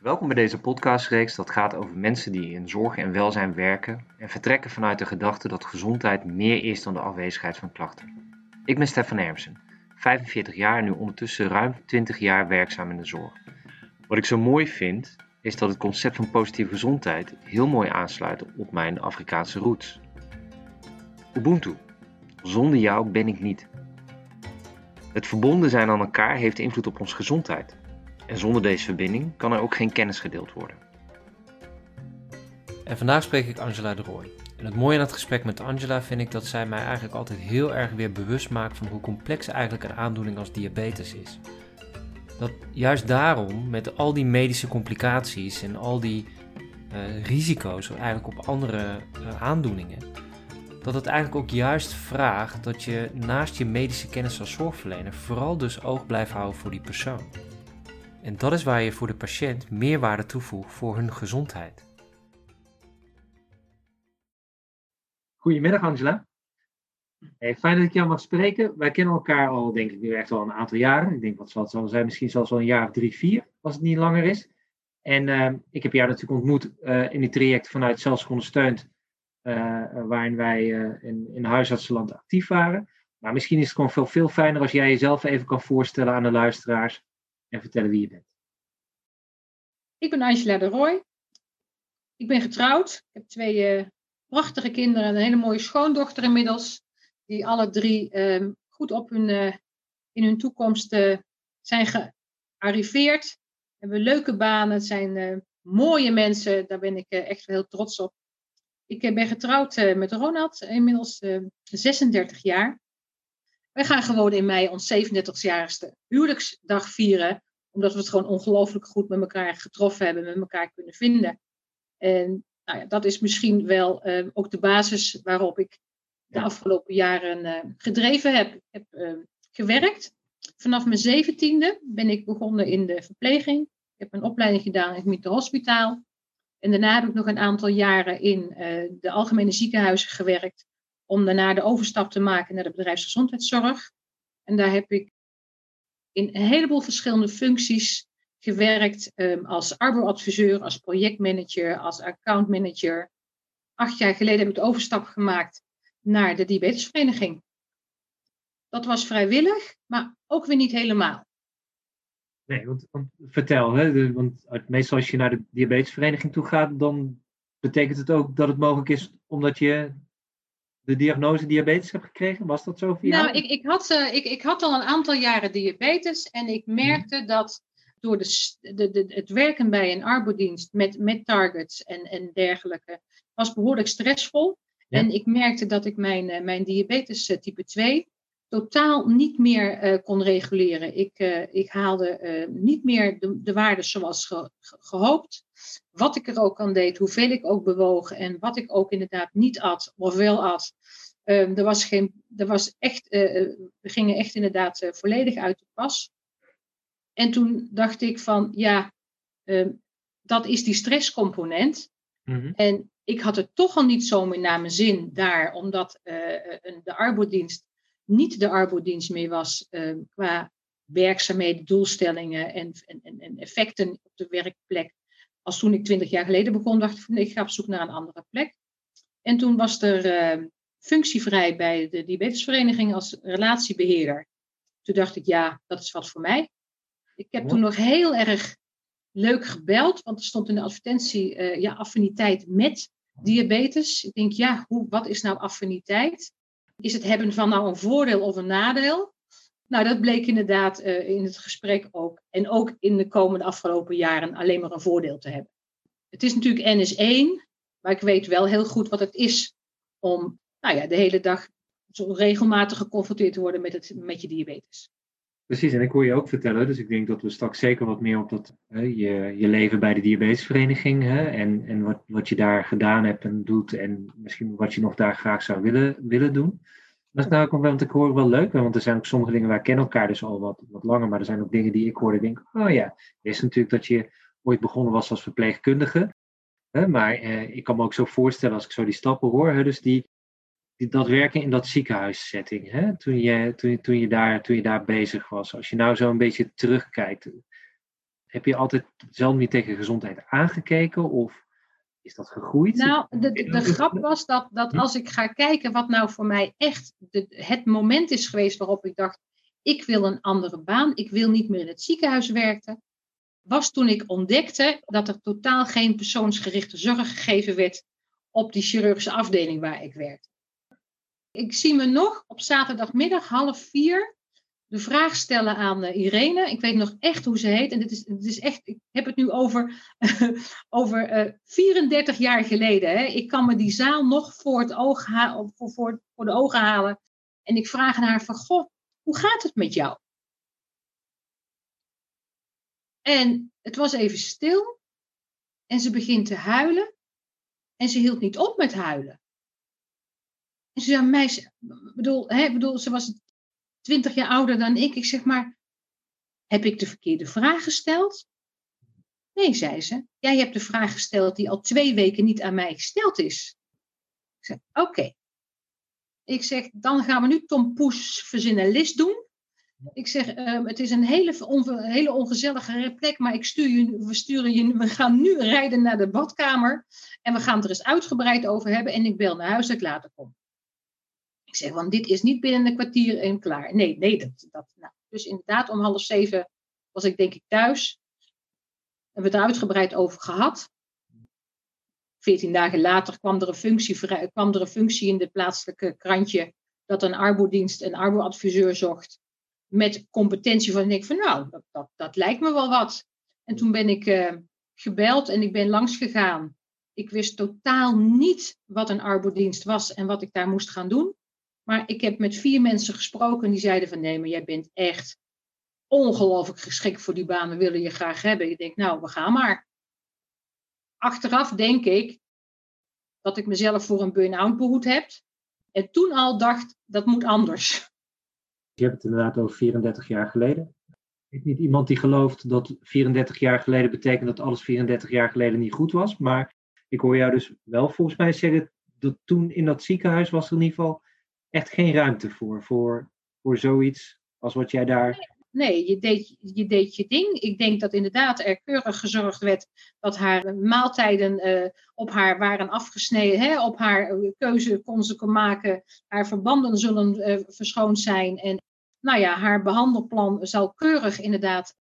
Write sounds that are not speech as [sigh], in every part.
Welkom bij deze podcastreeks dat gaat over mensen die in zorg en welzijn werken en vertrekken vanuit de gedachte dat gezondheid meer is dan de afwezigheid van klachten. Ik ben Stefan Hermsen, 45 jaar en nu ondertussen ruim 20 jaar werkzaam in de zorg. Wat ik zo mooi vind, is dat het concept van positieve gezondheid heel mooi aansluit op mijn Afrikaanse roots. Ubuntu. Zonder jou ben ik niet. Het verbonden zijn aan elkaar heeft invloed op onze gezondheid. En zonder deze verbinding kan er ook geen kennis gedeeld worden. En vandaag spreek ik Angela de Rooij. En het mooie aan het gesprek met Angela vind ik dat zij mij eigenlijk altijd heel erg weer bewust maakt van hoe complex eigenlijk een aandoening als diabetes is. Dat juist daarom, met al die medische complicaties en al die uh, risico's eigenlijk op andere uh, aandoeningen, dat het eigenlijk ook juist vraagt dat je naast je medische kennis als zorgverlener vooral dus oog blijft houden voor die persoon. En dat is waar je voor de patiënt meerwaarde toevoegt voor hun gezondheid. Goedemiddag Angela. Fijn dat ik jou mag spreken. Wij kennen elkaar al, denk ik, nu echt al een aantal jaren. Ik denk, wat zal het zal zijn, misschien zelfs wel een jaar of drie, vier, als het niet langer is. En uh, ik heb jou natuurlijk ontmoet uh, in het traject vanuit Zelfs Ondersteund, uh, waarin wij in, in huisartsenland actief waren. Maar misschien is het gewoon veel, veel fijner als jij jezelf even kan voorstellen aan de luisteraars en vertellen wie je bent. Ik ben Angela de Roy. Ik ben getrouwd. Ik heb twee uh, prachtige kinderen en een hele mooie schoondochter inmiddels. Die alle drie uh, goed op hun, uh, in hun toekomst eh, zijn gearriveerd. Hebben leuke banen. Het zijn mooie mensen. Daar ben ik echt heel trots op. Ik ben getrouwd met Ronald, inmiddels 36 jaar. Wij gaan gewoon in mei ons 37-jarigste huwelijksdag vieren. Omdat we het gewoon ongelooflijk goed met elkaar getroffen hebben, met elkaar kunnen vinden. En nou ja, dat is misschien wel uh, ook de basis waarop ik de afgelopen jaren uh, gedreven heb, heb uh, gewerkt. Vanaf mijn zeventiende ben ik begonnen in de verpleging. Ik heb een opleiding gedaan in het Hospitaal. En daarna heb ik nog een aantal jaren in de algemene ziekenhuizen gewerkt om daarna de overstap te maken naar de bedrijfsgezondheidszorg. En daar heb ik in een heleboel verschillende functies gewerkt um, als arboadviseur, als projectmanager, als accountmanager. Acht jaar geleden heb ik de overstap gemaakt naar de diabetesvereniging. Dat was vrijwillig, maar ook weer niet helemaal. Nee, want, want vertel, hè, want meestal als je naar de diabetesvereniging toe gaat, dan betekent het ook dat het mogelijk is omdat je de diagnose diabetes hebt gekregen? Was dat zo voor jou? Nou, ik, ik, had, uh, ik, ik had al een aantal jaren diabetes en ik mhm. merkte dat door de, de, de, het werken bij een arbodienst met, met targets en, en dergelijke was behoorlijk stressvol. Ja. En ik merkte dat ik mijn, uh, mijn diabetes uh, type 2 totaal niet meer kon reguleren. Ik, ik haalde niet meer de, de waarden zoals ge, ge, gehoopt. Wat ik er ook aan deed, hoeveel ik ook bewoog en wat ik ook inderdaad niet at of wel at. Um, er was geen, er was echt, uh, we gingen echt inderdaad uh, volledig uit de pas. En toen dacht ik van, ja, um, dat is die stresscomponent. Mm-hmm. En ik had het toch al niet zo meer naar mijn zin daar, omdat uh, de arbodienst niet de arbodienst meer was ehm, qua werkzaamheden, doelstellingen en, en, en effecten op de werkplek. Als toen ik twintig jaar geleden begon, dacht ik van ik ga op zoek naar een andere plek. En toen was er functievrij bij de diabetesvereniging als relatiebeheerder. Toen dacht ik, ja, dat is wat voor mij. Ik heb toen nog heel erg leuk gebeld, want er stond in de advertentie uh, ja, affiniteit met diabetes. Ik denk, ja, hoe, wat is nou affiniteit? Is het hebben van nou een voordeel of een nadeel? Nou, dat bleek inderdaad uh, in het gesprek ook. En ook in de komende afgelopen jaren alleen maar een voordeel te hebben. Het is natuurlijk NS1, maar ik weet wel heel goed wat het is om nou ja, de hele dag zo regelmatig geconfronteerd te worden met, het, met je diabetes. Precies, en ik hoor je ook vertellen, dus ik denk dat we straks zeker wat meer op dat, je, je leven bij de diabetesvereniging hè, en, en wat, wat je daar gedaan hebt en doet en misschien wat je nog daar graag zou willen, willen doen. Dat is nou ook wel, ik hoor wel leuk, want er zijn ook sommige dingen, wij kennen elkaar dus al wat, wat langer, maar er zijn ook dingen die ik hoorde, denk oh ja, is natuurlijk dat je ooit begonnen was als verpleegkundige, hè, maar eh, ik kan me ook zo voorstellen als ik zo die stappen hoor, dus die, dat werken in dat ziekenhuissetting, hè? Toen, je, toen, toen, je daar, toen je daar bezig was. Als je nou zo een beetje terugkijkt, heb je altijd zelf niet tegen gezondheid aangekeken? Of is dat gegroeid? Nou, de, de, grap was dat, dat hm? als ik ga kijken wat nou voor mij echt de, het moment is geweest waarop ik dacht, ik wil een andere baan, ik wil niet meer in het ziekenhuis werken, was toen ik ontdekte dat er totaal geen persoonsgerichte zorg gegeven werd op die chirurgische afdeling waar ik werkte. Ik zie me nog op zaterdagmiddag half vier de vraag stellen aan uh, Irene. Ik weet nog echt hoe ze heet. En dit is, dit is echt, ik heb het nu over, [laughs] over uh, eh, 34 jaar geleden. Hè. Ik kan me die zaal nog voor, het oog voor, voor, voor de ogen halen. En ik vraag aan haar van, goh, hoe gaat het met jou? En het was even stil. En ze begint te huilen. En ze hield niet op met huilen. En ze zei, meisje, bedoel, hè, bedoel, ze was twintig jaar ouder dan ik. Ik zeg maar, heb ik de verkeerde vraag gesteld? Nee, zei ze. Jij hebt de vraag gesteld die al twee weken niet aan mij gesteld is. Ik zeg, oké. Ik zeg, dan gaan we nu Tom Poes verzinnen list doen. Ik zeg, ehm, het is een hele, hele ongezellige plek, maar ik stuur we, sturen je, we gaan nu rijden naar de badkamer. En we gaan het er eens uitgebreid over hebben. En ik bel naar huis dat ik later kom. Ik zeg, want dit is niet binnen een kwartier en klaar. Nee, nee, dat, dat nou. Dus inderdaad, om half zeven was ik denk ik thuis. Hebben we het er uitgebreid over gehad. Veertien dagen later kwam er, een functie, kwam er een functie in de plaatselijke krantje dat een arbodienst een arboadviseur zocht met competentie van, ik van nou, dat, dat, dat lijkt me wel wat. En toen ben ik uh, gebeld en ik ben langs gegaan. Ik wist totaal niet wat een arbodienst was en wat ik daar moest gaan doen. Maar ik heb met vier mensen gesproken die zeiden van nee, maar jij bent echt ongelooflijk geschikt voor die baan. We willen je graag hebben. Ik denk, nou, we gaan maar. Achteraf denk ik dat ik mezelf voor een burn-out behoed heb. En toen al dacht, dat moet anders. Je hebt het inderdaad over 34 jaar geleden. Ik niet iemand die gelooft dat 34 jaar geleden betekent dat alles 34 jaar geleden niet goed was. Maar ik hoor jou dus wel volgens mij zeggen dat toen in dat ziekenhuis was er in ieder geval echt geen ruimte voor, voor, voor zoiets als wat jij daar. Nee, je deed, je deed je ding. Ik denk dat inderdaad er keurig gezorgd werd dat haar maaltijden uh, op haar waren afgesneden. Hè? Op haar keuze kon ze maken. Haar verbanden zullen uh, verschoond zijn. En nou ja, haar behandelplan zal keurig inderdaad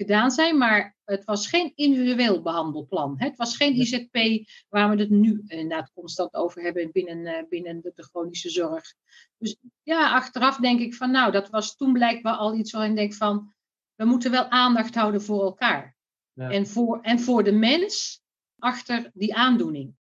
gedaan zijn, maar het was geen individueel behandelplan. Het was geen IZP waar we het nu inderdaad constant over hebben binnen, eh, binnen de, chronische zorg. Dus ja, achteraf denk ik van nou, dat was toen blijkbaar al iets waarin ik denk van, we moeten wel aandacht houden voor elkaar. Ja. En, voor, en voor de mens achter die aandoening.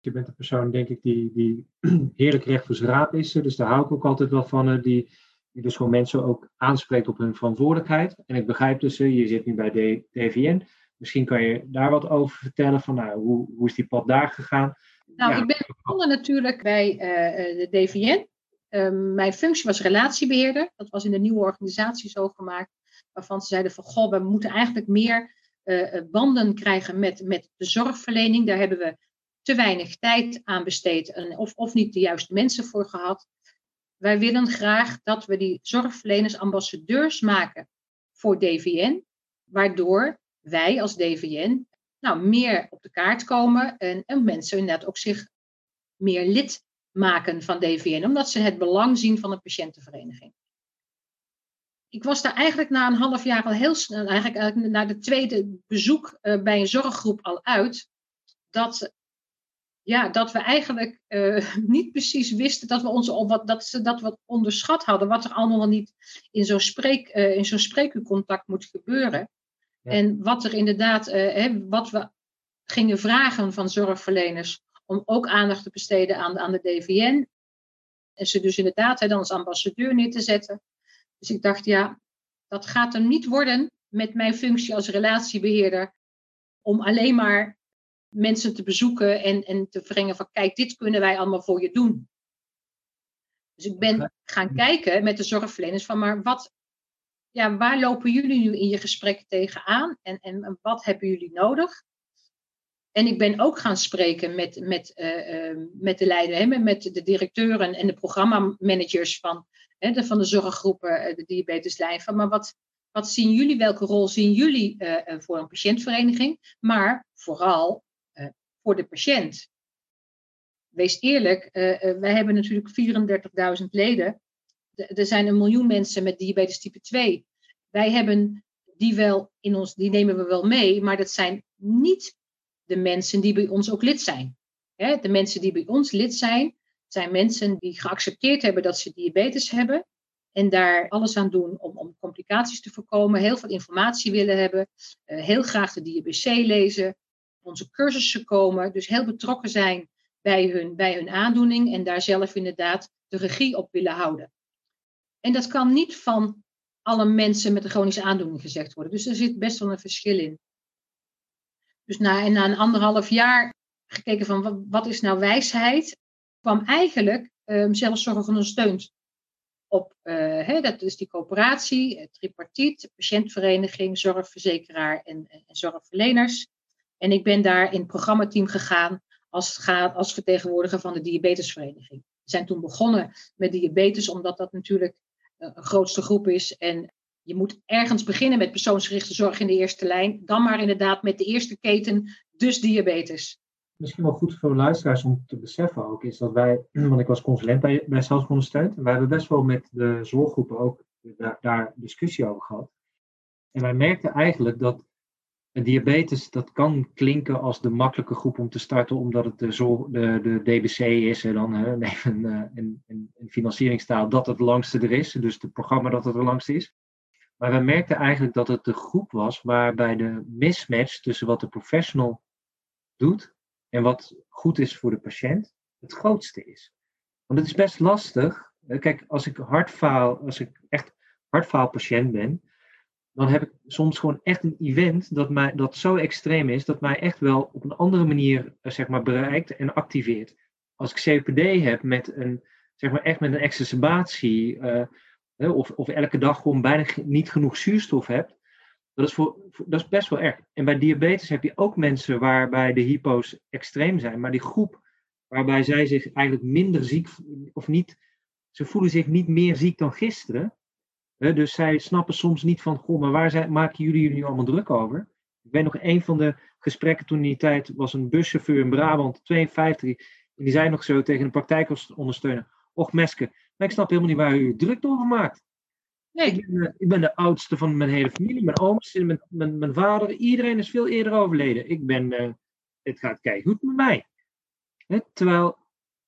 Je bent een persoon, denk ik, die, die [clears throat] heerlijk recht voor zijn raap is. Dus daar hou ik ook altijd wel van. Die, die dus gewoon mensen ook aanspreekt op hun verantwoordelijkheid. En ik begrijp dus, je zit nu bij de DVN. Misschien kan je daar wat over vertellen van nou, hoe, hoe is die pad daar gegaan? Nou, ik ben begonnen natuurlijk bij uh, de DVN. Ehm, mijn functie was relatiebeheerder. Dat was in de nieuwe organisatie zo gemaakt. Waarvan ze zeiden van, goh, we moeten eigenlijk meer uh, banden krijgen met, met de zorgverlening. Daar hebben we te weinig tijd aan besteed en of, of niet de juiste mensen voor gehad. Wij willen graag dat we die zorgverleners ambassadeurs maken voor DVN, waardoor wij als DVN nou, meer op de kaart komen en, en mensen inderdaad ook zich meer lid maken van DVN, omdat ze het belang zien van een patiëntenvereniging. Ik was daar eigenlijk na een half jaar al heel snel, eigenlijk, eigenlijk na de tweede bezoek uh, bij een zorggroep al uit, dat ja, dat we eigenlijk uh, [laughs] niet precies wisten dat we, onze, wat, dat, ze, dat we onderschat hadden, wat er allemaal niet in zo'n spreek, uh, in zo'n spreekuurcontact moet gebeuren. Ja. En wat er inderdaad, uh, hè, wat we gingen vragen van zorgverleners om ook aandacht te besteden aan, aan de DVN. En ze dus inderdaad hè, dan als ambassadeur neer te zetten. Dus ik dacht, ja, dat gaat er niet worden met mijn functie als relatiebeheerder. Om alleen maar mensen te bezoeken en, en te brengen van kijk, dit kunnen wij allemaal voor je doen. Dus ik ben gaan kijken met de zorgverleners van maar wat, ja, waar lopen jullie nu in je gesprek tegenaan en, en wat hebben jullie nodig? En ik ben ook gaan spreken met, met, uh, uh, met de leider, met de directeuren en de programmamanagers van, hè, de, van de zorggroepen, uh, de diabeteslijn. Van, maar wat, wat zien jullie, welke rol zien jullie uh, voor een patiëntvereniging, maar vooral voor de patiënt. Wees eerlijk, wij hebben natuurlijk 34.000 leden. er zijn een miljoen mensen met diabetes type 2. Wij hebben die wel in ons, die nemen we wel mee, maar dat zijn niet de mensen die bij ons ook lid zijn. de mensen die bij ons lid zijn, zijn mensen die geaccepteerd hebben dat ze diabetes hebben en daar alles aan doen om, om complicaties te voorkomen, heel veel informatie willen hebben, uh, heel graag de DBC lezen, onze cursussen komen, dus heel betrokken zijn bij hun, bij hun aandoening en daar zelf inderdaad de regie op willen houden. En dat kan niet van alle mensen met een chronische aandoening gezegd worden. Dus er zit best wel een verschil in. Dus na, na een anderhalf jaar gekeken van wat, is nou wijsheid, kwam eigenlijk um, zelfzorg ondersteund op, uh, dat is die coöperatie, tripartiet, patiëntvereniging, zorgverzekeraar en, en, zorgverleners. En ik ben daar in het programmateam gegaan als, als vertegenwoordiger van de diabetesvereniging. We zijn toen begonnen met diabetes, omdat dat natuurlijk eh, een grootste groep is. En je moet ergens beginnen met persoonsgerichte zorg in de eerste lijn. Dan maar inderdaad met de eerste keten, dus diabetes misschien wel goed voor luisteraars om te beseffen ook, is dat wij, [clears throat] want ik was consulent bij, bij en wij hebben best wel met de zorggroepen ook daar, daar, discussie over gehad. En wij merkten eigenlijk dat diabetes, dat kan klinken als de makkelijke groep om te starten, omdat het de, de, DBC is, en dan hè, [laughs] een, een, een, een financieringstaal, dat het langste er is, dus het programma dat het er langste is. Maar we merkten eigenlijk dat het de groep was waarbij de mismatch tussen wat de professional doet en wat goed is voor de patiënt, het grootste is. Want het is best lastig. Kijk, als ik hartfaal, als ik echt hartfaalpatiënt ben, dan heb ik soms gewoon echt een event dat, mij, dat zo extreem is, dat mij echt wel op een andere manier eh, zeg maar, bereikt en activeert. Als ik COPD heb met een, zeg maar echt met een exacerbatie, uh, of, of elke dag gewoon bijna niet genoeg zuurstof heb, dat is, voor, dat is best wel erg. En bij diabetes heb je ook mensen waarbij de hypo's extreem zijn, maar die groep waarbij zij zich eigenlijk minder ziek of niet, ze voelen zich niet meer ziek dan gisteren. Dus zij snappen soms niet van, goh, maar waar zijn, maken jullie jullie nu allemaal druk over? Ik weet nog, een van de gesprekken toen in die tijd was een buschauffeur in Brabant, 52, en die zei nog zo tegen een praktijkondersteuner, och Meske, maar ik snap helemaal niet waar u druk over maakt. Nee, ik ben, ik ben, de oudste van mijn hele familie. Mijn ooms, mijn, mijn, mijn vader, iedereen is veel eerder overleden. Ik ben, uh, het gaat kijken goed met mij. terwijl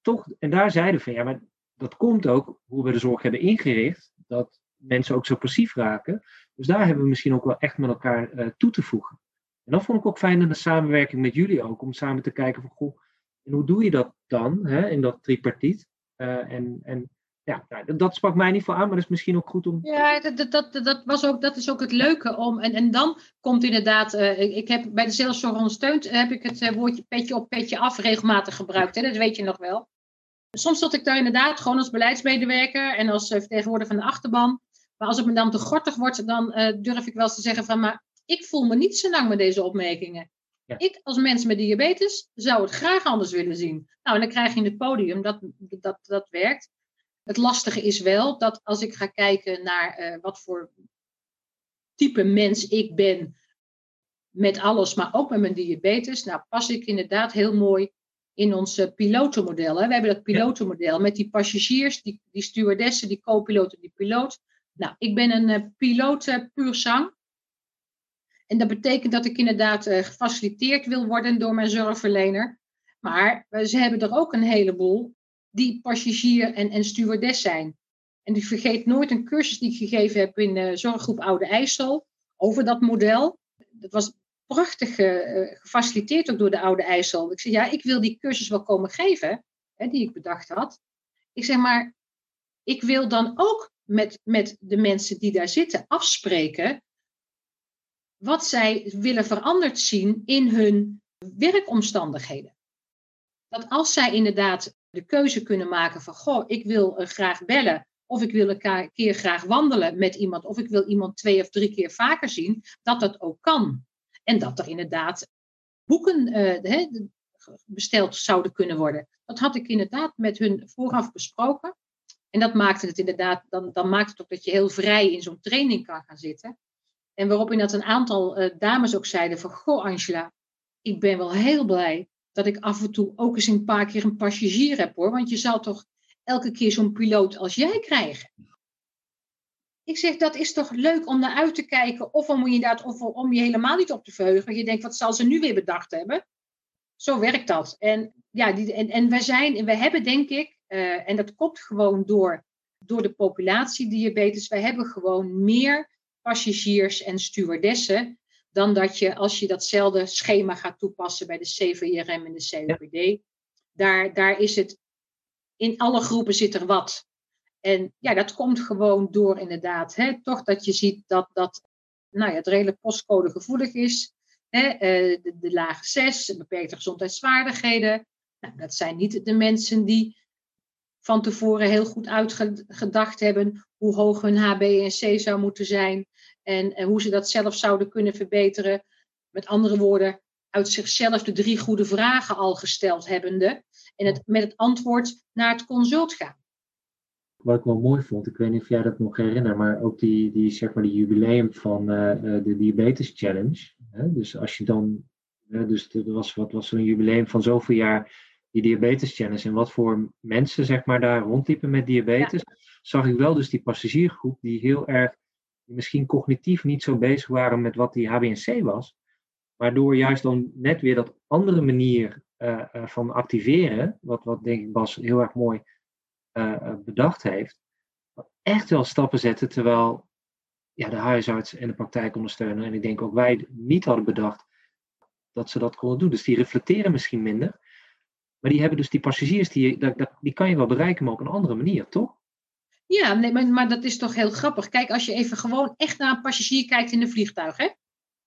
toch, en daar zeiden van ja, maar dat komt ook hoe we de zorg hebben ingericht, dat mensen ook zo passief raken. Dus daar hebben we misschien ook wel echt met elkaar uh, toe te voegen. En dat vond ik ook fijn in de samenwerking met jullie ook, om samen te kijken van goh, en hoe doe je dat dan hè, in dat tripartiet? Uh, en, en ja, nou, dat sprak mij niet voor aan, maar dat is misschien ook goed om. Ja, dat, dat, dat, was ook, dat is ook het leuke om. En, en dan komt inderdaad, uh, ik heb bij de zelfzorg ondersteund, heb ik het woordje petje op, petje af regelmatig gebruikt. Hè? Dat weet je nog wel. Soms zat ik daar inderdaad gewoon als beleidsmedewerker en als vertegenwoordiger van de achterban. Maar als het me dan te gortig wordt, dan durf ik wel eens te zeggen van, maar ik voel me niet zo lang met deze opmerkingen. Ja. Ik als mens met diabetes zou het graag anders willen zien. Nou, en dan krijg je in het podium, dat, dat, dat werkt. Het lastige is wel dat als ik ga kijken naar uh, wat voor type mens ik ben met alles, maar ook met mijn diabetes, nou pas ik inderdaad heel mooi in ons pilotenmodel. Hè. We hebben dat pilotenmodel met die passagiers, die, die stewardessen, die co-piloten, die piloot. Nou, ik ben een uh, piloot uh, puur zang. En dat betekent dat ik inderdaad uh, gefaciliteerd wil worden door mijn zorgverlener. Maar ze hebben er ook een heleboel die passagier en, en stewardess zijn. En ik vergeet nooit een cursus die ik gegeven heb in de zorggroep Oude IJssel over dat model. Dat was prachtig gefaciliteerd ook door de Oude IJssel. Ik zei, ja, ik wil die cursus wel komen geven, hè, die ik bedacht had. Ik zeg maar, ik wil dan ook met, met de mensen die daar zitten afspreken wat zij willen veranderd zien in hun werkomstandigheden. Dat als zij inderdaad de keuze kunnen maken van, goh, ik wil uh, graag bellen, of ik wil een keer graag wandelen met iemand, of ik wil iemand twee of drie keer vaker zien, dat dat ook kan. En dat er inderdaad boeken uh, besteld zouden kunnen worden. Dat had ik inderdaad met hun vooraf besproken. En dat maakte het inderdaad, dan, dan maakt het ook dat je heel vrij in zo'n training kan gaan zitten. En waarop dat een aantal uh, dames ook zeiden van, goh Angela, ik ben wel heel blij dat ik af en toe ook eens een paar keer een passagier heb hoor. Want je zal toch elke keer zo'n piloot als jij krijgen. Ik zeg, dat is toch leuk om naar uit te kijken. Of om je, inderdaad, om je helemaal niet op te verheugen. Want je denkt, wat zal ze nu weer bedacht hebben? Zo werkt dat. En, ja, die, en, en wij, zijn, wij hebben denk ik, uh, en dat komt gewoon door, door de populatie diabetes. Wij hebben gewoon meer passagiers en stewardessen dan dat je als je datzelfde schema gaat toepassen bij de CVRM en de COPD. Daar, daar is het, in alle groepen zit er wat. En ja, dat komt gewoon door inderdaad, hè, toch dat je ziet dat, dat nou ja, het redelijk postcode gevoelig is. Hè, eh, de, de lage 6, beperkte gezondheidsvaardigheden. Nou, dat zijn niet de mensen die van tevoren heel goed uitgedacht hebben hoe hoog hun HbA1c zou moeten zijn en, hoe ze dat zelf zouden kunnen verbeteren. Met andere woorden, uit zichzelf de drie goede vragen al gesteld hebbende en het, met het antwoord naar het consult gaan. Wat ik wel mooi vond, ik weet niet of jij dat nog herinnert, maar ook die, die, zeg maar die jubileum van uh, de Diabetes Challenge. Hè? Dus als je dan, dus er was, wat was een jubileum van zoveel jaar die Diabetes Challenge en wat voor mensen zeg maar daar rondliepen met diabetes, zag ik wel dus die passagiergroep die heel erg misschien cognitief niet zo bezig waren met wat die HBNC was. Maar door juist dan net weer dat andere manier uh, uh, van activeren, wat, wat denk ik Bas heel erg mooi uh, bedacht heeft, echt wel stappen zetten terwijl ja, de huisarts en de praktijk ondersteunen. En ik denk ook wij niet hadden bedacht dat ze dat konden doen. Dus die reflecteren misschien minder. Maar die hebben dus die passagiers, die, die kan je wel bereiken, maar op een andere manier, toch? Ja, nee, maar, dat is toch heel grappig. Kijk, als je even gewoon echt naar een passagier kijkt in een vliegtuig, hè,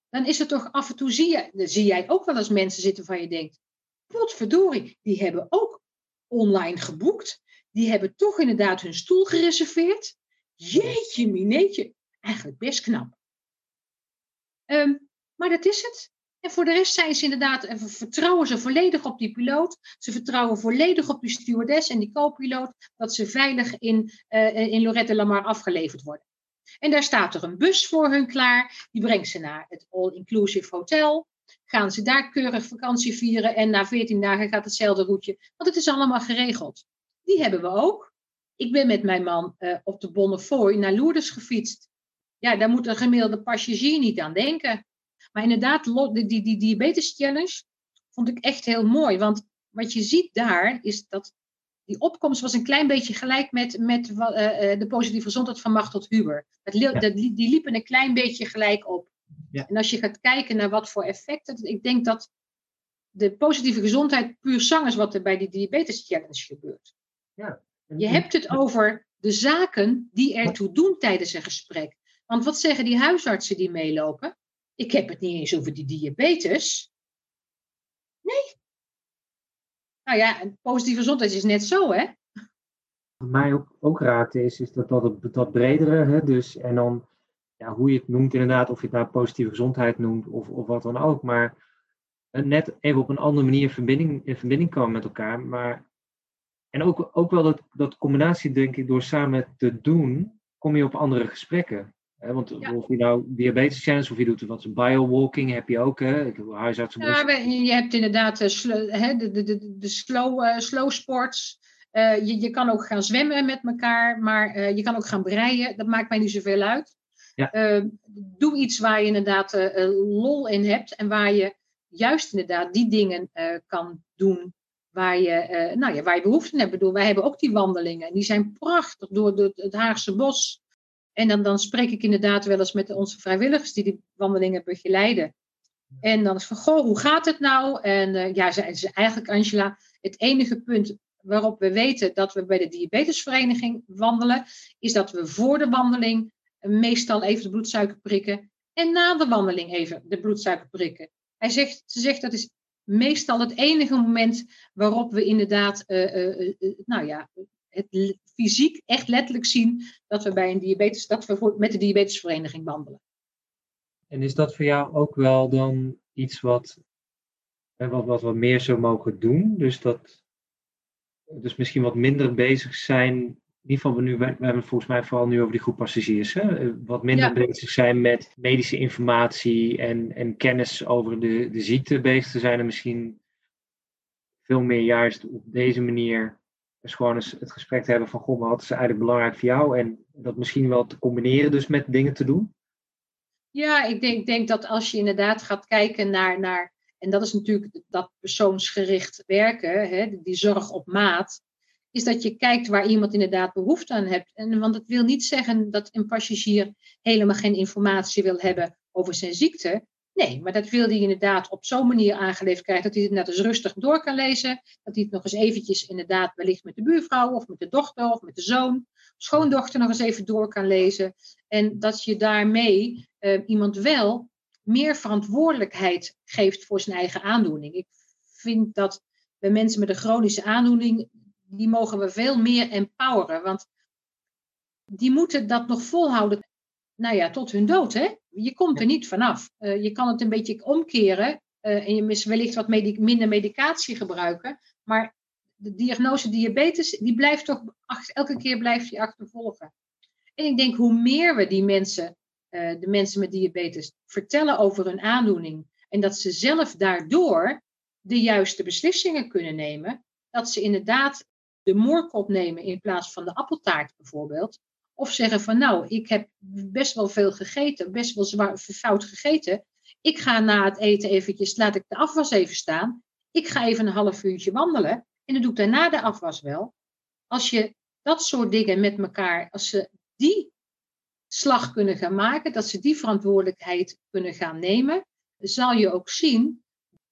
dan is het toch af en toe, zie, je, zie jij ook wel eens mensen zitten van je denkt, verdorie, die hebben ook online geboekt. Die hebben toch inderdaad hun stoel gereserveerd. Jeetje, mineetje. Eigenlijk best knap. Um, maar dat is het. En voor de rest zijn ze inderdaad, en vertrouwen ze volledig op die piloot. Ze vertrouwen volledig op die stewardess en die co-piloot dat ze veilig in, uh, in Lorette Lamar afgeleverd worden. En daar staat er een bus voor hun klaar. Die brengt ze naar het all-inclusive hotel. Gaan ze daar keurig vakantie vieren en na 14 dagen gaat hetzelfde routje. Want het is allemaal geregeld. Die hebben we ook. Ik ben met mijn man uh, op de Bonnefoy naar Lourdes gefietst. Ja, daar moet een gemiddelde passagier niet aan denken. Maar inderdaad, die, die, die diabetes challenge vond ik echt heel mooi. Want wat je ziet daar is dat die opkomst was een klein beetje gelijk met, met uh, de positieve gezondheid van Machtel Huber. Dat, dat, die liepen een klein beetje gelijk op. Ja. En als je gaat kijken naar wat voor effecten, ik denk dat de positieve gezondheid puur zang is wat er bij die diabetes challenge gebeurt. Ja. Je hebt het over de zaken die ertoe doen tijdens een gesprek. Want wat zeggen die huisartsen die meelopen? Ik heb het niet eens over die diabetes. Nee. Nou ja, positieve gezondheid is net zo, hè? Wat mij ook, ook raakte is, is dat, dat, dat bredere, hè, dus, en dan ja, hoe je het noemt inderdaad, of je het nou positieve gezondheid noemt of, of wat dan ook, maar net even op een andere manier verbinding, in verbinding komen met elkaar. Maar, en ook, ook wel dat, dat combinatie, denk ik, door samen te doen, kom je op andere gesprekken want of je nou diabetes challenge of je doet wat biowalking heb je ook. Hè? Huisartsen. Ja, je hebt inderdaad uh, de, de, de, de slow, uh, slow sports. Uh, je, je kan ook gaan zwemmen met elkaar, maar je kan ook gaan breien. Dat maakt mij niet zoveel uit. Ja. doe iets waar je inderdaad lol in hebt en waar je juist inderdaad die dingen kan doen waar je, nou ja, waar je behoefte aan hebt. Ik bedoel, wij hebben ook die wandelingen. Die zijn prachtig door, door het Haagse bos. En dan, dan spreek ik inderdaad wel eens met onze vrijwilligers die die wandelingen begeleiden. En dan is van, goh, hoe gaat het nou? En uh, ja, ze, ze, eigenlijk Angela, het enige punt waarop we weten dat we bij de diabetesvereniging wandelen, is dat we voor de wandeling meestal even de bloedsuiker prikken en na de wandeling even de bloedsuiker prikken. Hij zegt, ze zegt dat is meestal het enige moment waarop we inderdaad, uh, uh, nou ja, het fysiek echt letterlijk zien dat we bij een diabetes, dat we met de diabetesvereniging wandelen. En is dat voor jou ook wel dan iets wat, wat, wat we meer zou mogen doen? Dus dat dus misschien wat minder bezig zijn in ieder geval, we, nu, we, hebben het volgens mij vooral nu over die groep passagiers, hè, wat minder bezig zijn met medische informatie en, en kennis over de, de ziekte bezig te zijn. En misschien veel meer juist op deze manier dus gewoon eens het gesprek te hebben van, goh, maar wat is eigenlijk belangrijk voor jou? En dat misschien wel te combineren dus met dingen te doen. Ja, ik denk, denk dat als je inderdaad gaat kijken naar, naar en dat is natuurlijk dat persoonsgericht werken, hè, die zorg op maat, is dat je kijkt waar iemand inderdaad behoefte aan heeft. En, want het wil niet zeggen dat een passagier helemaal geen informatie wil hebben over zijn ziekte. Nee, maar dat wil hij inderdaad op zo'n manier aangeleverd krijgen dat hij het net eens rustig door kan lezen. Dat hij het nog eens eventjes inderdaad wellicht met de buurvrouw of met de dochter of met de zoon, schoondochter nog eens even door kan lezen. En dat je daarmee uh, iemand wel meer verantwoordelijkheid geeft voor zijn eigen aandoening. Ik vind dat bij mensen met een chronische aandoening, die mogen we veel meer empoweren. Want die moeten dat nog volhouden, nou ja, tot hun dood. Hè? Je komt er niet vanaf. Uh, je kan het een beetje omkeren uh, en je mis wellicht wat medic minder medicatie gebruiken. Maar de diagnose diabetes, die blijft toch, elke keer blijft je achtervolgen. En ik denk, hoe meer we die mensen uh, de mensen met diabetes vertellen over hun aandoening en dat ze zelf daardoor de juiste beslissingen kunnen nemen, dat ze inderdaad de moorkop nemen in plaats van de appeltaart bijvoorbeeld, of zeggen van nou, ik heb best wel veel gegeten, best wel zwaar fout gegeten, ik ga na het eten eventjes, laat ik de afwas even staan, ik ga even een half uurtje wandelen en dan doe ik daarna de afwas wel. Als je dat soort dingen met elkaar, als ze die slag kunnen gaan maken, dat ze die verantwoordelijkheid kunnen gaan nemen, zal je ook zien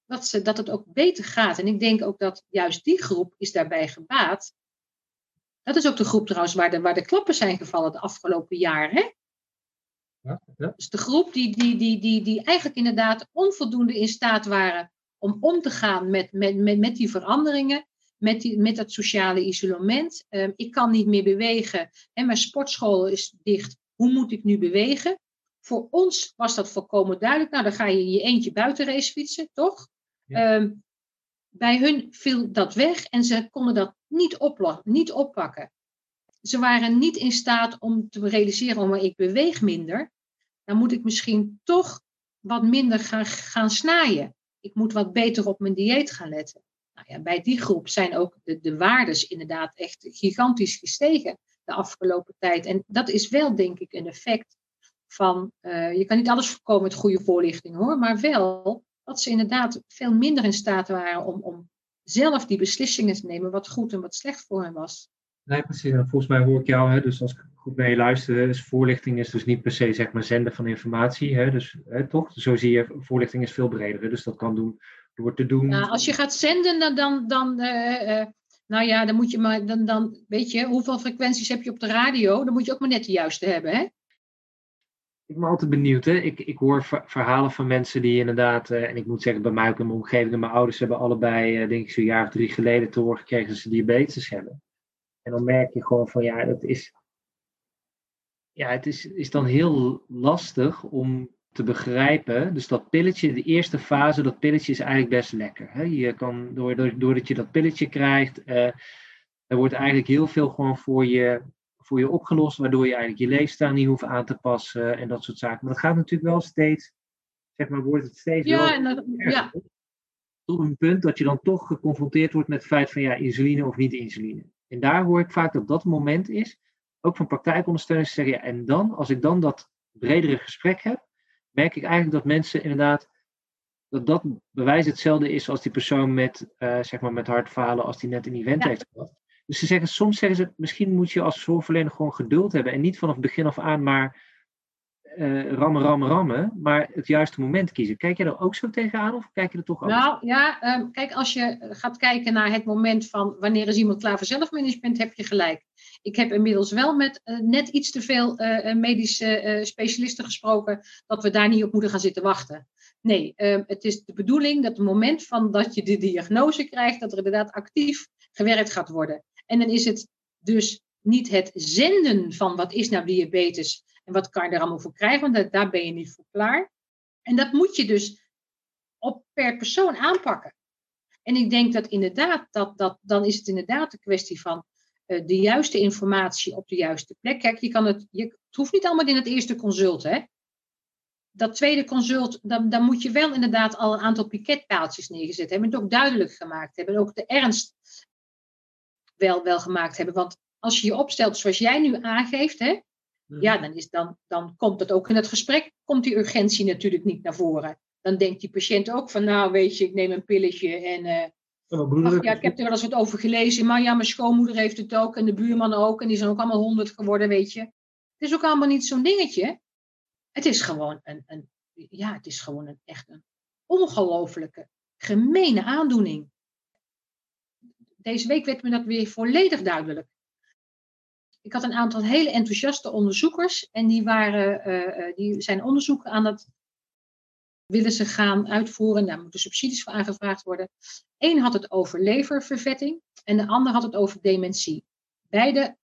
dat, ze, dat het ook beter gaat. En ik denk ook dat juist die groep is daarbij gebaat. Dat is ook de groep trouwens waar de, waar de klappen zijn gevallen de afgelopen jaren. Hè? Ja, ja. Dus de groep die, die, die, die, die eigenlijk inderdaad onvoldoende in staat waren om om te gaan met, met, met, met die veranderingen, met, die, met dat sociale isolement. Um, ik kan niet meer bewegen en mijn sportschool is dicht hoe moet ik nu bewegen? Voor ons was dat volkomen duidelijk. Nou, dan ga je je eentje buitenrace fietsen, toch? Ehm, bij hun viel dat weg en ze konden dat niet, niet oppakken. Ze waren niet in staat om te realiseren, oh, maar ik beweeg minder. Dan moet ik misschien toch wat minder gaan, gaan snijden. Ik moet wat beter op mijn dieet gaan letten. Nou ja, bij die groep zijn ook de, de waardes inderdaad echt gigantisch gestegen de afgelopen tijd. En dat is wel, denk ik, een effect van. Uh, je kan niet alles voorkomen met goede voorlichting hoor, maar wel dat ze inderdaad veel minder in staat waren om, om zelf die beslissingen te nemen wat goed en wat slecht voor hen was. Nee, precies. volgens mij hoor ik jou, hè, dus als ik goed naar je luister, dus voorlichting is dus niet per se zeg maar zenden van informatie. Hè, dus hè, toch? Zo zie je, voorlichting is veel breder. Hè, dus dat kan doen door te doen. Nou, als je gaat zenden, dan, dan, dan uh, uh, nou ja, dan moet je maar, dan, dan weet je, hoeveel frequenties heb je op de radio? Dan moet je ook maar net de juiste hebben, hè? Ik ben altijd benieuwd, hè. Ik, ik hoor verhalen van mensen die inderdaad, uh, en ik moet zeggen, bij mij ook in mijn omgeving, mijn ouders hebben allebei, uh, denk ik, zo'n jaar of drie geleden te horen gekregen dat ze diabetes hebben. En dan merk je gewoon van, ja, dat is, ja, het is, is dan heel lastig om te begrijpen. Dus dat pilletje, de eerste fase, dat pilletje is eigenlijk best lekker. Hè? Je kan, door, doordat je dat pilletje krijgt, uh, er wordt eigenlijk heel veel gewoon voor je, voor je opgelost, waardoor je eigenlijk je leefstijl niet hoeft aan te passen en dat soort zaken. Maar dat gaat natuurlijk wel steeds, zeg maar, wordt het steeds ja, en dat, ja. tot een punt dat je dan toch geconfronteerd wordt met het feit van ja, insuline of niet insuline. En daar hoor ik vaak dat dat moment is, ook van praktijkondersteuners zeggen, ja, en dan, als ik dan dat bredere gesprek heb, merk ik eigenlijk dat mensen inderdaad, dat dat bewijs hetzelfde is als die persoon met, uh, zeg maar met hartfalen als die net een event heeft gehad. Dus ze zeggen, soms zeggen ze, misschien moet je als zorgverlener gewoon geduld hebben en niet vanaf begin af aan maar uh, rammen, rammen, rammen, maar het juiste moment kiezen. Kijk je er ook zo tegenaan of kijk je er toch anders? Nou ja, um, kijk, als je gaat kijken naar het moment van wanneer is iemand klaar voor zelfmanagement, heb je gelijk. Ik heb inmiddels wel met uh, net iets te veel uh, medische specialisten gesproken dat we daar niet op moeten gaan zitten wachten. Nee, um, het is de bedoeling dat het moment van dat je de diagnose krijgt, dat er inderdaad actief gewerkt gaat worden. En dan is het dus niet het zenden van wat is nou diabetes en wat kan je er allemaal voor krijgen, want daar ben je niet voor klaar. En dat moet je dus op per persoon aanpakken. En ik denk dat inderdaad, dat, dat, dan is het inderdaad een kwestie van eh, de juiste informatie op de juiste plek. Kijk, je kan het, je, hoeft niet allemaal in het eerste consult, hè. Dat tweede consult, dan, dan moet je wel inderdaad al een aantal piketpaaltjes neergezet hebben. Het ook duidelijk gemaakt hebben. En ook de ernst wel, wel gemaakt hebben. Want als je je opstelt zoals jij nu aangeeft, hè, ja, dan, is, dan, dan komt dat ook in het gesprek, komt die urgentie natuurlijk niet naar voren. Dan denkt die patiënt ook van, nou weet je, ik neem een pilletje en uh, ach, ja, ik heb er wel eens wat over gelezen, maar ja, mijn schoonmoeder heeft het ook en de buurman ook en die zijn ook allemaal honderd geworden, weet je. Het is ook allemaal niet zo'n dingetje. Het is gewoon een, een ja, het is gewoon een, echt een ongelofelijke, gemene aandoening. Deze week werd me dat weer volledig duidelijk ik had een aantal hele enthousiaste onderzoekers en die, waren, uh, die zijn onderzoeken aan het willen ze gaan uitvoeren. Daar moeten subsidies voor aangevraagd worden. Eén had het over leververvetting en de ander had het over dementie. Beide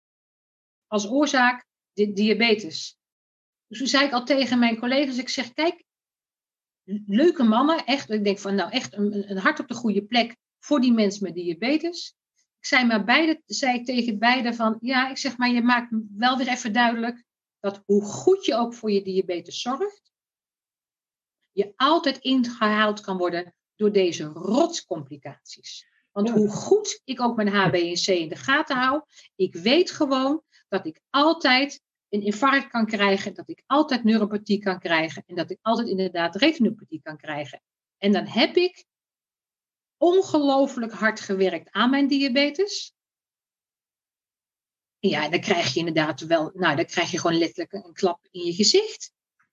als oorzaak di diabetes. Dus toen zei ik al tegen mijn collega's, ik zeg, kijk, leuke mannen, echt, ik denk van nou echt een hart op de goede plek voor die mensen met diabetes. Ik zei maar beide, zei tegen beide van, ja, ik zeg maar, je maakt wel weer even duidelijk dat hoe goed je ook voor je diabetes zorgt, je altijd ingehaald kan worden door deze rotscomplicaties. Want hoe goed ik ook mijn HbA1c in de gaten hou, ik weet gewoon dat ik altijd een infarct kan krijgen, dat ik altijd neuropathie kan krijgen en dat ik altijd inderdaad retinopathie kan krijgen. En dan heb ik ongelooflijk hard gewerkt aan mijn diabetes. Ja, dan krijg je inderdaad wel, nou, dan krijg je gewoon letterlijk een klap in je gezicht.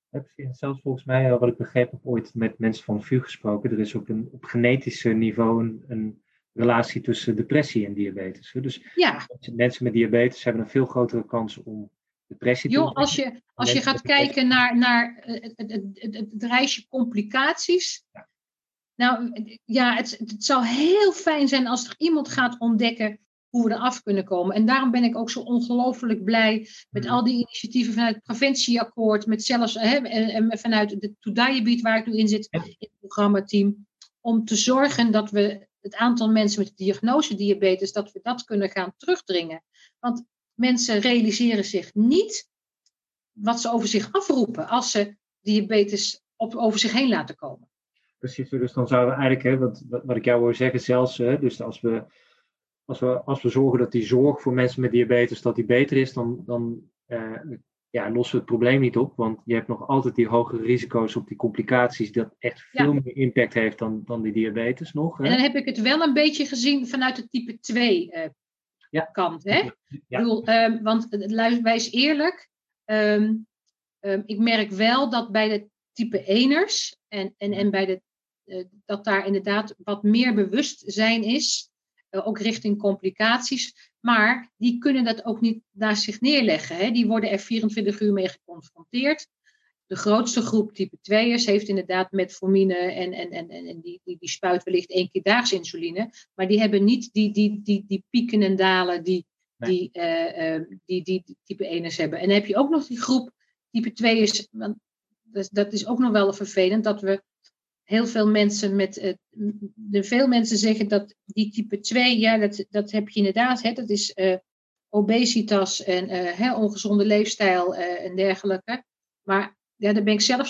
Heb je zelfs volgens mij, wat ik begrepen heb, ooit met mensen van VU gesproken. Er is ook een, op genetisch niveau een, een, relatie tussen depressie en diabetes. Dus ja. mensen met diabetes hebben een veel grotere kans om depressie te als je, als je gaat kijken naar, naar het, het, het, het, reisje complicaties, ja. Nou ja, het, het zou heel fijn zijn als er iemand gaat ontdekken hoe we eraf kunnen komen. En daarom ben ik ook zo ongelooflijk blij met mhm. al die initiatieven vanuit het preventieakkoord, met zelfs hè, en, vanuit de To Diabetes waar ik nu in zit, in het programmateam, om te zorgen dat we het aantal mensen met diagnose diabetes, dat we dat kunnen gaan terugdringen. Want mensen realiseren zich niet wat ze over zich afroepen als ze diabetes op, over zich heen laten komen. Precies, dus dan zouden we eigenlijk, hè, wat, wat ik jou hoor zeggen, zelfs, hè, dus als we, als, we, als we zorgen dat die zorg voor mensen met diabetes dat die beter is, dan, dan uh, ja, lossen we het probleem niet op. Want je hebt nog altijd die hogere risico's op die complicaties, dat echt veel meer impact heeft dan, dan die diabetes nog. Hè? En dan heb ik het wel een beetje gezien vanuit de type 2 uh, eh, ja. kant. Hè? Ja. Ik bedoel, um, want wijs eerlijk, um, um, ik merk wel dat bij de type 1ers en, en, en bij de eh, dat daar inderdaad wat meer bewustzijn is, eh, ook richting complicaties. Maar die kunnen dat ook niet naast zich neerleggen. Hè. Die worden er 24 uur mee geconfronteerd. De grootste groep type 2'ers heeft inderdaad metformine en, en, en, en die, die, die spuit wellicht één keer daags insuline. Maar die hebben niet die, die, die, die pieken en dalen die, die, uh, die, die, die type 1'ers hebben. En dan heb je ook nog die groep type 2'ers. Want dat, dat is ook nog wel vervelend dat we heel veel mensen met. De, veel mensen zeggen dat die type 2, ja, dat, dat heb je inderdaad. Hè, dat is uh, obesitas en uh, hè, ongezonde leefstijl en dergelijke. Maar ja, daar ben ik zelf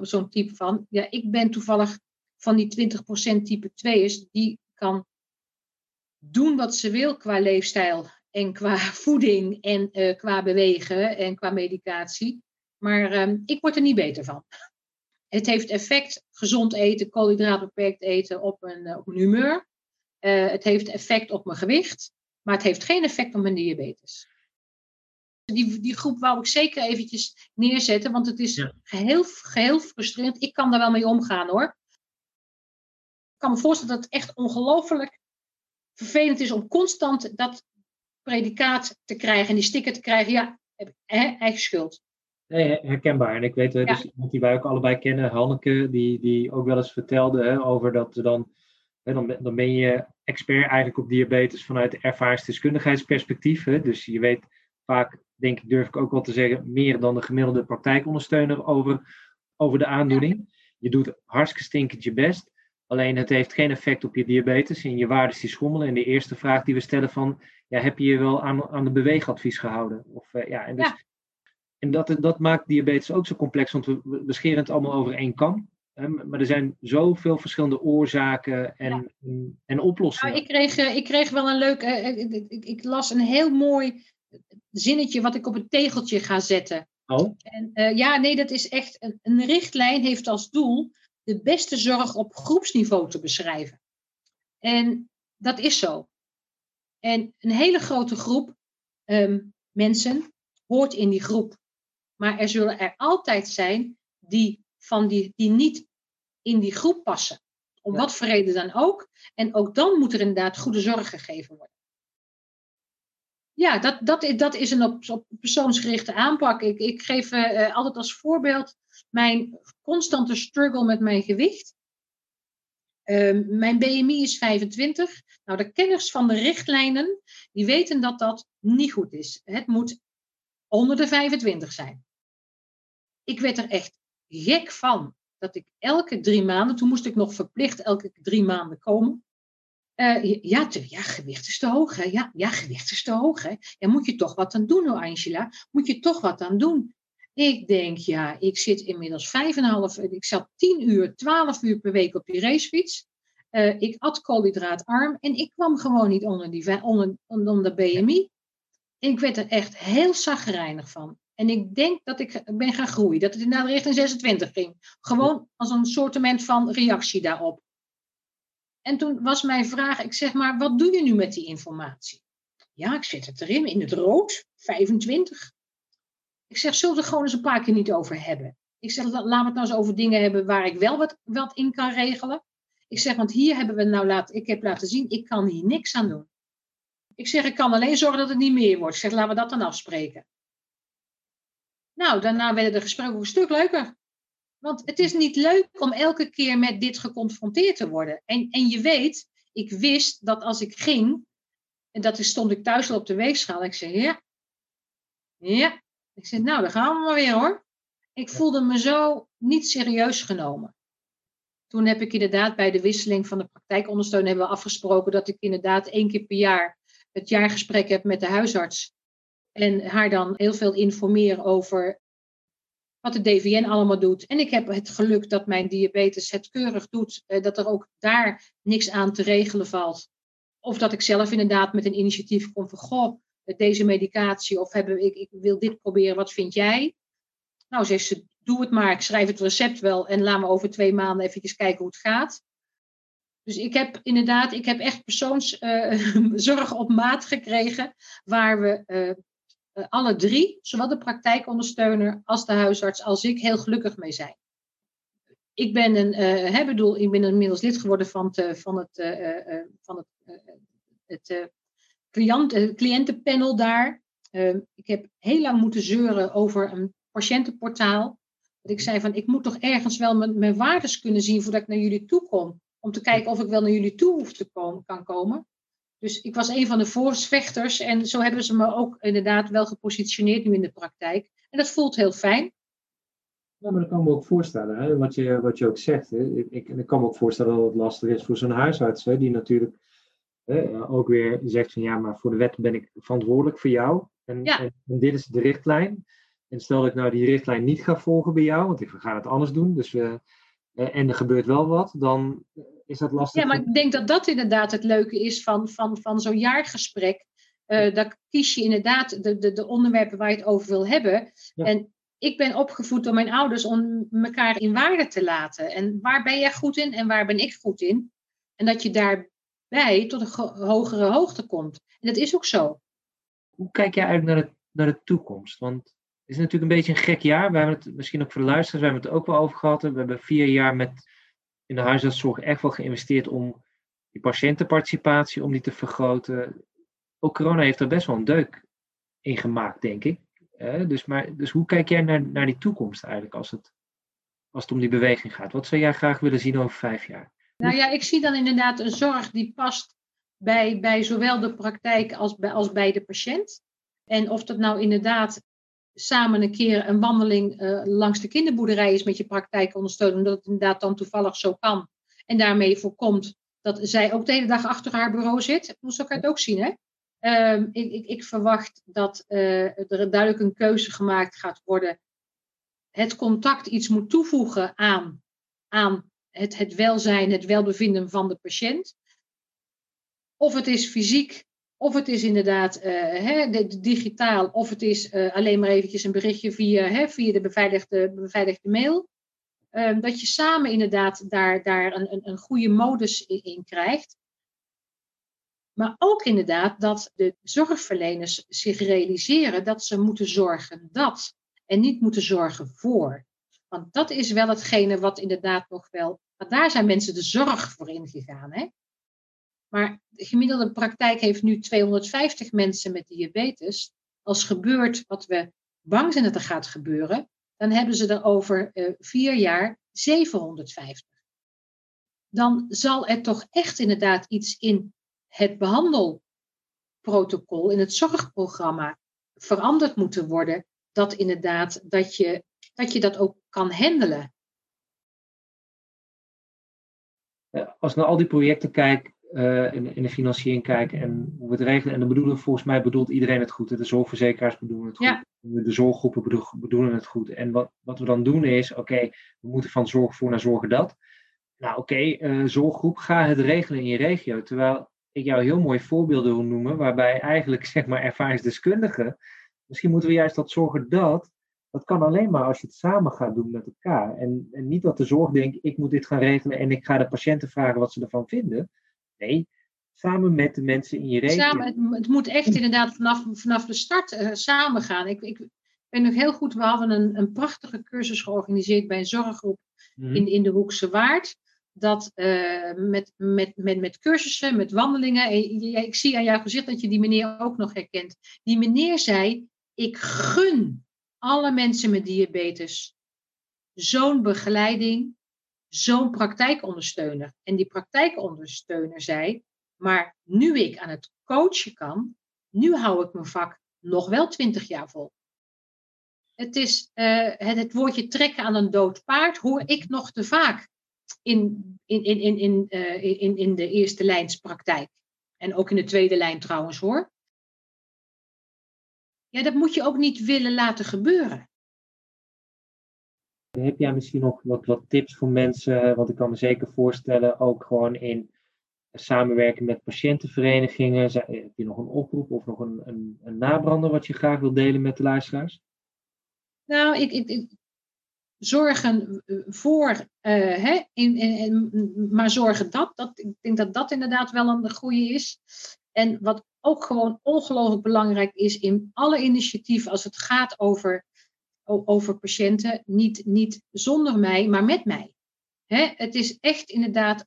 zo'n type van. Ja, ik ben toevallig van die 20% type 2's, die kan doen wat ze wil qua leefstijl en qua [laughs] voeding en qua bewegen en qua medicatie. Maar ehm, ik word er niet beter van. Het heeft effect, gezond eten, koolhydraatbeperkt eten, op mijn, eh, op mijn humeur. Uh, het heeft effect op mijn gewicht, maar het heeft geen effect op mijn diabetes. Die, die groep wou ik zeker eventjes neerzetten, want het is geheel, geheel frustrerend. Ik kan daar wel mee omgaan hoor. Ik kan me voorstellen dat het echt ongelooflijk vervelend is om constant dat predicaat te krijgen en die sticker te krijgen. Ja, eigen schuld. Nee, herkenbaar. En ik weet, dus iemand die wij ook allebei kennen, Hanneke, die, die ook wel eens vertelde hè, over dat dan, hè, dan, dan ben je expert eigenlijk op diabetes vanuit ervaringsdeskundigheidsperspectief. Hè. Dus je weet vaak, denk ik, durf ik ook wel te zeggen, meer dan de gemiddelde praktijkondersteuner over, over de aandoening. Je doet hartstikke stinkend je best. Alleen het heeft geen effect op je diabetes en je waardes die schommelen. En de eerste vraag die we stellen van, ja, heb je je wel aan, aan de beweegadvies gehouden? Of, uh, ja, en, dus, Ja. En dat, dat maakt diabetes ook zo complex, want we, we scheren het allemaal over één kam. Hè, maar er zijn zoveel verschillende oorzaken en, en, en oplossingen. Nou, ik, kreeg, eh, ik kreeg wel een leuk. eh, eh, ik, ik, ik las een heel mooi zinnetje wat ik op een tegeltje ga zetten. Oh, En, ja, nee, dat is echt. Een, een richtlijn heeft als doel de beste zorg op groepsniveau te beschrijven. En dat is zo. En een hele grote groep ehm, mensen hoort in die groep. Maar er zullen er altijd zijn die, van die, die niet in die groep passen. Om Ja. wat voor reden dan ook. En ook dan moet er inderdaad goede zorg gegeven worden. Ja, dat, dat, is- dat is een op, op persoonsgerichte aanpak. Ik, ik geef eh, eh, altijd als voorbeeld mijn constante struggle met mijn gewicht. Ehm, mijn BMI is 25. Nou, de kenners van de richtlijnen, die weten dat dat niet goed is. Het moet onder de 25 zijn. Ik werd er echt gek van dat ik elke drie maanden, toen moest ik nog verplicht elke drie maanden komen. Eh, ja, ja, gewicht is te hoog. Hè? Ja, ja, gewicht is te hoog. Hè? Ja, moet je toch wat aan doen, hoor, Angela? Moet je toch wat aan doen? Ik denk, ja, ik zit inmiddels vijf en een half, ik zat tien uur, twaalf uur per week op die racefiets. Eh, ik at koolhydraatarm en ik kwam gewoon niet onder, die, onder, onder de BMI. Ik werd er echt heel zagrijnig van. En ik denk dat ik ben gaan groeien, dat het inderdaad richting 26 ging. Gewoon als een soortement van reactie daarop. En toen was mijn vraag, ik zeg maar, wat doe je nu met die informatie? Ja, ik zet het erin, in het rood, 25. Ik zeg, zullen we er gewoon eens een paar keer niet over hebben? Ik zeg, la- laten we het nou eens over dingen hebben waar ik wel wat, wat in kan regelen. Ik zeg, want hier hebben we nou laten, ik heb laten zien, ik kan hier niks aan doen. Ik zeg, ik kan alleen zorgen dat het niet meer wordt. Ik zeg, laten we dat dan afspreken. Nou, daarna werden de gesprekken ook een stuk leuker. Want het is niet leuk om elke keer met dit geconfronteerd te worden. En, en je weet, ik wist dat als ik ging, en dat stond ik thuis al op de weegschaal. Ik zei, ja, ja. Ik zei, nou, daar gaan we maar weer hoor. Ik voelde me zo niet serieus genomen. Toen heb ik inderdaad bij de wisseling van de praktijkondersteuner hebben we afgesproken dat ik inderdaad één keer per jaar het jaargesprek heb met de huisarts. En haar dan heel veel informeer over wat de DVN allemaal doet. En ik heb het geluk dat mijn diabetes het keurig doet, eh, dat er ook daar niks aan te regelen valt. Of dat ik zelf inderdaad met een initiatief kom van, goh, deze medicatie, of hebben, ik, ik wil dit proberen, wat vind jij? Nou, zegt ze, doe het maar, ik schrijf het recept wel en laat me over twee maanden eventjes kijken hoe het gaat. Dus ik heb inderdaad, ik heb echt persoonszorg [laughs] op maat gekregen, waar we eh, eh, alle drie, zowel de praktijkondersteuner als de huisarts, als ik, heel gelukkig mee zijn. Ik ben, een, eh, hè, bedoel, ik ben inmiddels lid geworden van het, eh, van het, eh, eh, van het, eh, het eh, cliënt, eh, cliëntenpanel daar. Eh, ik heb heel lang moeten zeuren over een patiëntenportaal. Dat ik zei van, ik moet toch ergens wel mijn, mijn waardes kunnen zien voordat ik naar jullie toe kom. Om te kijken of ik wel naar jullie toe hoef te komen, kan komen. Dus ik was een van de voorvechters en zo hebben ze me ook inderdaad wel gepositioneerd nu in de praktijk. En dat voelt heel fijn. Ja, maar dat kan me ook voorstellen, hè? Wat, je, wat je ook zegt. Hè? Ik, ik, ik kan me ook voorstellen dat het lastig is voor zo'n huisarts, hè? die natuurlijk hè, ook weer zegt van ja, maar voor de wet ben ik verantwoordelijk voor jou. En, Ja. en, en dit is de richtlijn. En stel dat ik nou die richtlijn niet ga volgen bij jou, want ik ga het anders doen, dus, eh, en er gebeurt wel wat, dan is dat lastig. Ja, maar ik denk dat dat inderdaad het leuke is van, van, van zo'n jaargesprek. Dan kies je inderdaad de, de, de onderwerpen waar je het over wil hebben. Ja. En ik ben opgevoed door mijn ouders om elkaar in waarde te laten. En waar ben jij goed in en waar ben ik goed in? En dat je daarbij tot een ge- hogere hoogte komt. En dat is ook zo. Hoe kijk jij eigenlijk naar de, naar de toekomst? Want het is natuurlijk een beetje een gek jaar. We hebben het misschien ook voor de luisteraars, we hebben het ook wel over gehad. We hebben vier jaar met in de huisartszorg echt wel geïnvesteerd om die patiëntenparticipatie, om die te vergroten. Ook corona heeft er best wel een deuk in gemaakt, denk ik. Dus, maar, dus hoe kijk jij naar, naar die toekomst eigenlijk als het, als het om die beweging gaat? Wat zou jij graag willen zien over vijf jaar? Nou ja, ik zie dan inderdaad een zorg die past bij, bij zowel de praktijk als bij, als bij de patiënt. En of dat nou inderdaad samen een keer een wandeling eh, langs de kinderboerderij is met je praktijkondersteuner, omdat het inderdaad dan toevallig zo kan. En daarmee voorkomt dat zij ook de hele dag achter haar bureau zit. Hoe zou ik het ook zien, hè? Ehm, ik, ik, ik, verwacht dat uh, er duidelijk een keuze gemaakt gaat worden. Het contact iets moet toevoegen aan, aan het, het welzijn, het welbevinden van de patiënt. Of het is fysiek, of het is inderdaad de, digitaal, of het is uh, alleen maar eventjes een berichtje via, via de beveiligde, beveiligde mail. Uh, dat je samen inderdaad daar, daar een, een, een goede modus in, in, krijgt. Maar ook inderdaad dat de zorgverleners zich realiseren dat ze moeten zorgen dat en niet moeten zorgen voor. Want dat is wel hetgene wat inderdaad nog wel. Want daar zijn mensen de zorg voor ingegaan. Hè? Maar de gemiddelde praktijk heeft nu 250 mensen met diabetes. Als gebeurt wat we bang zijn dat er gaat gebeuren, dan hebben ze er over uh, vier jaar 750. Dan zal er toch echt inderdaad iets in het behandelprotocol, in het zorgprogramma veranderd moeten worden. Dat inderdaad, dat je dat, je dat ook kan handelen. Als ik naar al die projecten kijk, uh, in, in, de financiering kijken en hoe we het regelen. En dan bedoelen volgens mij bedoelt iedereen het goed. De zorgverzekeraars bedoelen het goed. Ja. De zorggroepen bedoelen het goed. En wat, wat we dan doen is, oké, we moeten van zorg voor naar zorgen dat. Nou oké, okay, uh, zorggroep, ga het regelen in je regio. Terwijl ik jou heel mooi voorbeelden wil noemen, waarbij eigenlijk [laughs] zeg maar ervaringsdeskundigen, misschien moeten we juist dat zorgen dat, dat kan alleen maar als je het samen gaat doen met elkaar. En, en niet dat de zorg denkt, ik moet dit gaan regelen en ik ga de patiënten vragen wat ze ervan vinden. Nee, samen met de mensen in je regio. Samen, het, het moet echt inderdaad vanaf, vanaf de start uh, samen gaan. Ik, ik weet nog heel goed, we hadden een, een prachtige cursus georganiseerd bij een zorggroep mm. in, in de Hoekse Waard. Dat uh, met, met, met, met cursussen, met wandelingen. En, ik zie aan jouw gezicht dat je die meneer ook nog herkent. Die meneer zei: Ik gun alle mensen met diabetes zo'n begeleiding, zo'n praktijkondersteuner. En die praktijkondersteuner zei, maar nu ik aan het coachen kan, nu hou ik mijn vak nog wel twintig jaar vol. Het is het, het, woordje trekken aan een dood paard, hoor ik nog te vaak in, in, in, in, in, uh, in, in de eerste lijnspraktijk. En ook in de tweede lijn trouwens hoor. Ja, dat moet je ook niet willen laten gebeuren. Heb jij misschien nog wat, wat tips voor mensen? Want ik kan me zeker voorstellen, ook gewoon in samenwerken met patiëntenverenigingen. Heb je nog een oproep of nog een, een, een nabrander wat je graag wilt delen met de luisteraars? Nou, ik, ik, ik zorgen voor, uh, hè, in, in, maar zorgen dat, dat, ik denk dat dat inderdaad wel een goede is. En wat ook gewoon ongelooflijk belangrijk is in alle initiatieven als het gaat over over patiënten, niet, niet zonder mij, maar met mij. Hè? Het is echt inderdaad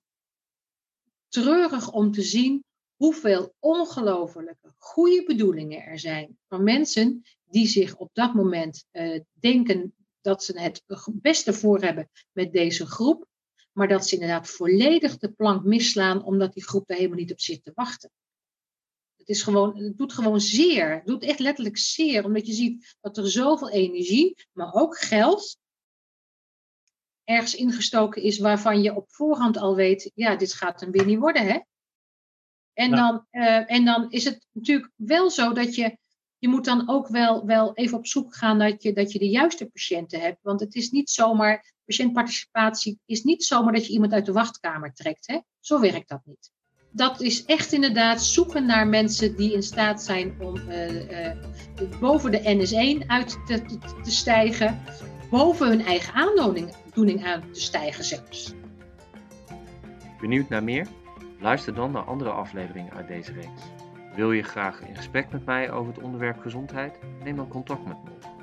treurig om te zien hoeveel ongelofelijke goede bedoelingen er zijn van mensen die zich op dat moment uh, denken dat ze het beste voor hebben met deze groep, maar dat ze inderdaad volledig de plank misslaan omdat die groep daar helemaal niet op zit te wachten. Het, is gewoon, het doet gewoon zeer. Het doet echt letterlijk zeer. Omdat je ziet dat er zoveel energie, maar ook geld ergens ingestoken is waarvan je op voorhand al weet, ja, dit gaat hem weer niet worden, hè? En, dan, uh, en dan is het natuurlijk wel zo dat je, je moet dan ook wel, wel even op zoek gaan dat je, dat je de juiste patiënten hebt. Want het is niet zomaar, patiëntparticipatie is niet zomaar dat je iemand uit de wachtkamer trekt, hè? Zo werkt dat niet dat is echt inderdaad zoeken naar mensen die in staat zijn om uh, uh, boven de NS1 uit te, te, te, stijgen, boven hun eigen aandoening aan te stijgen zelfs. Benieuwd naar meer? Luister dan naar andere afleveringen uit deze reeks. Wil je graag in gesprek met mij over het onderwerp gezondheid? Neem dan contact met me op.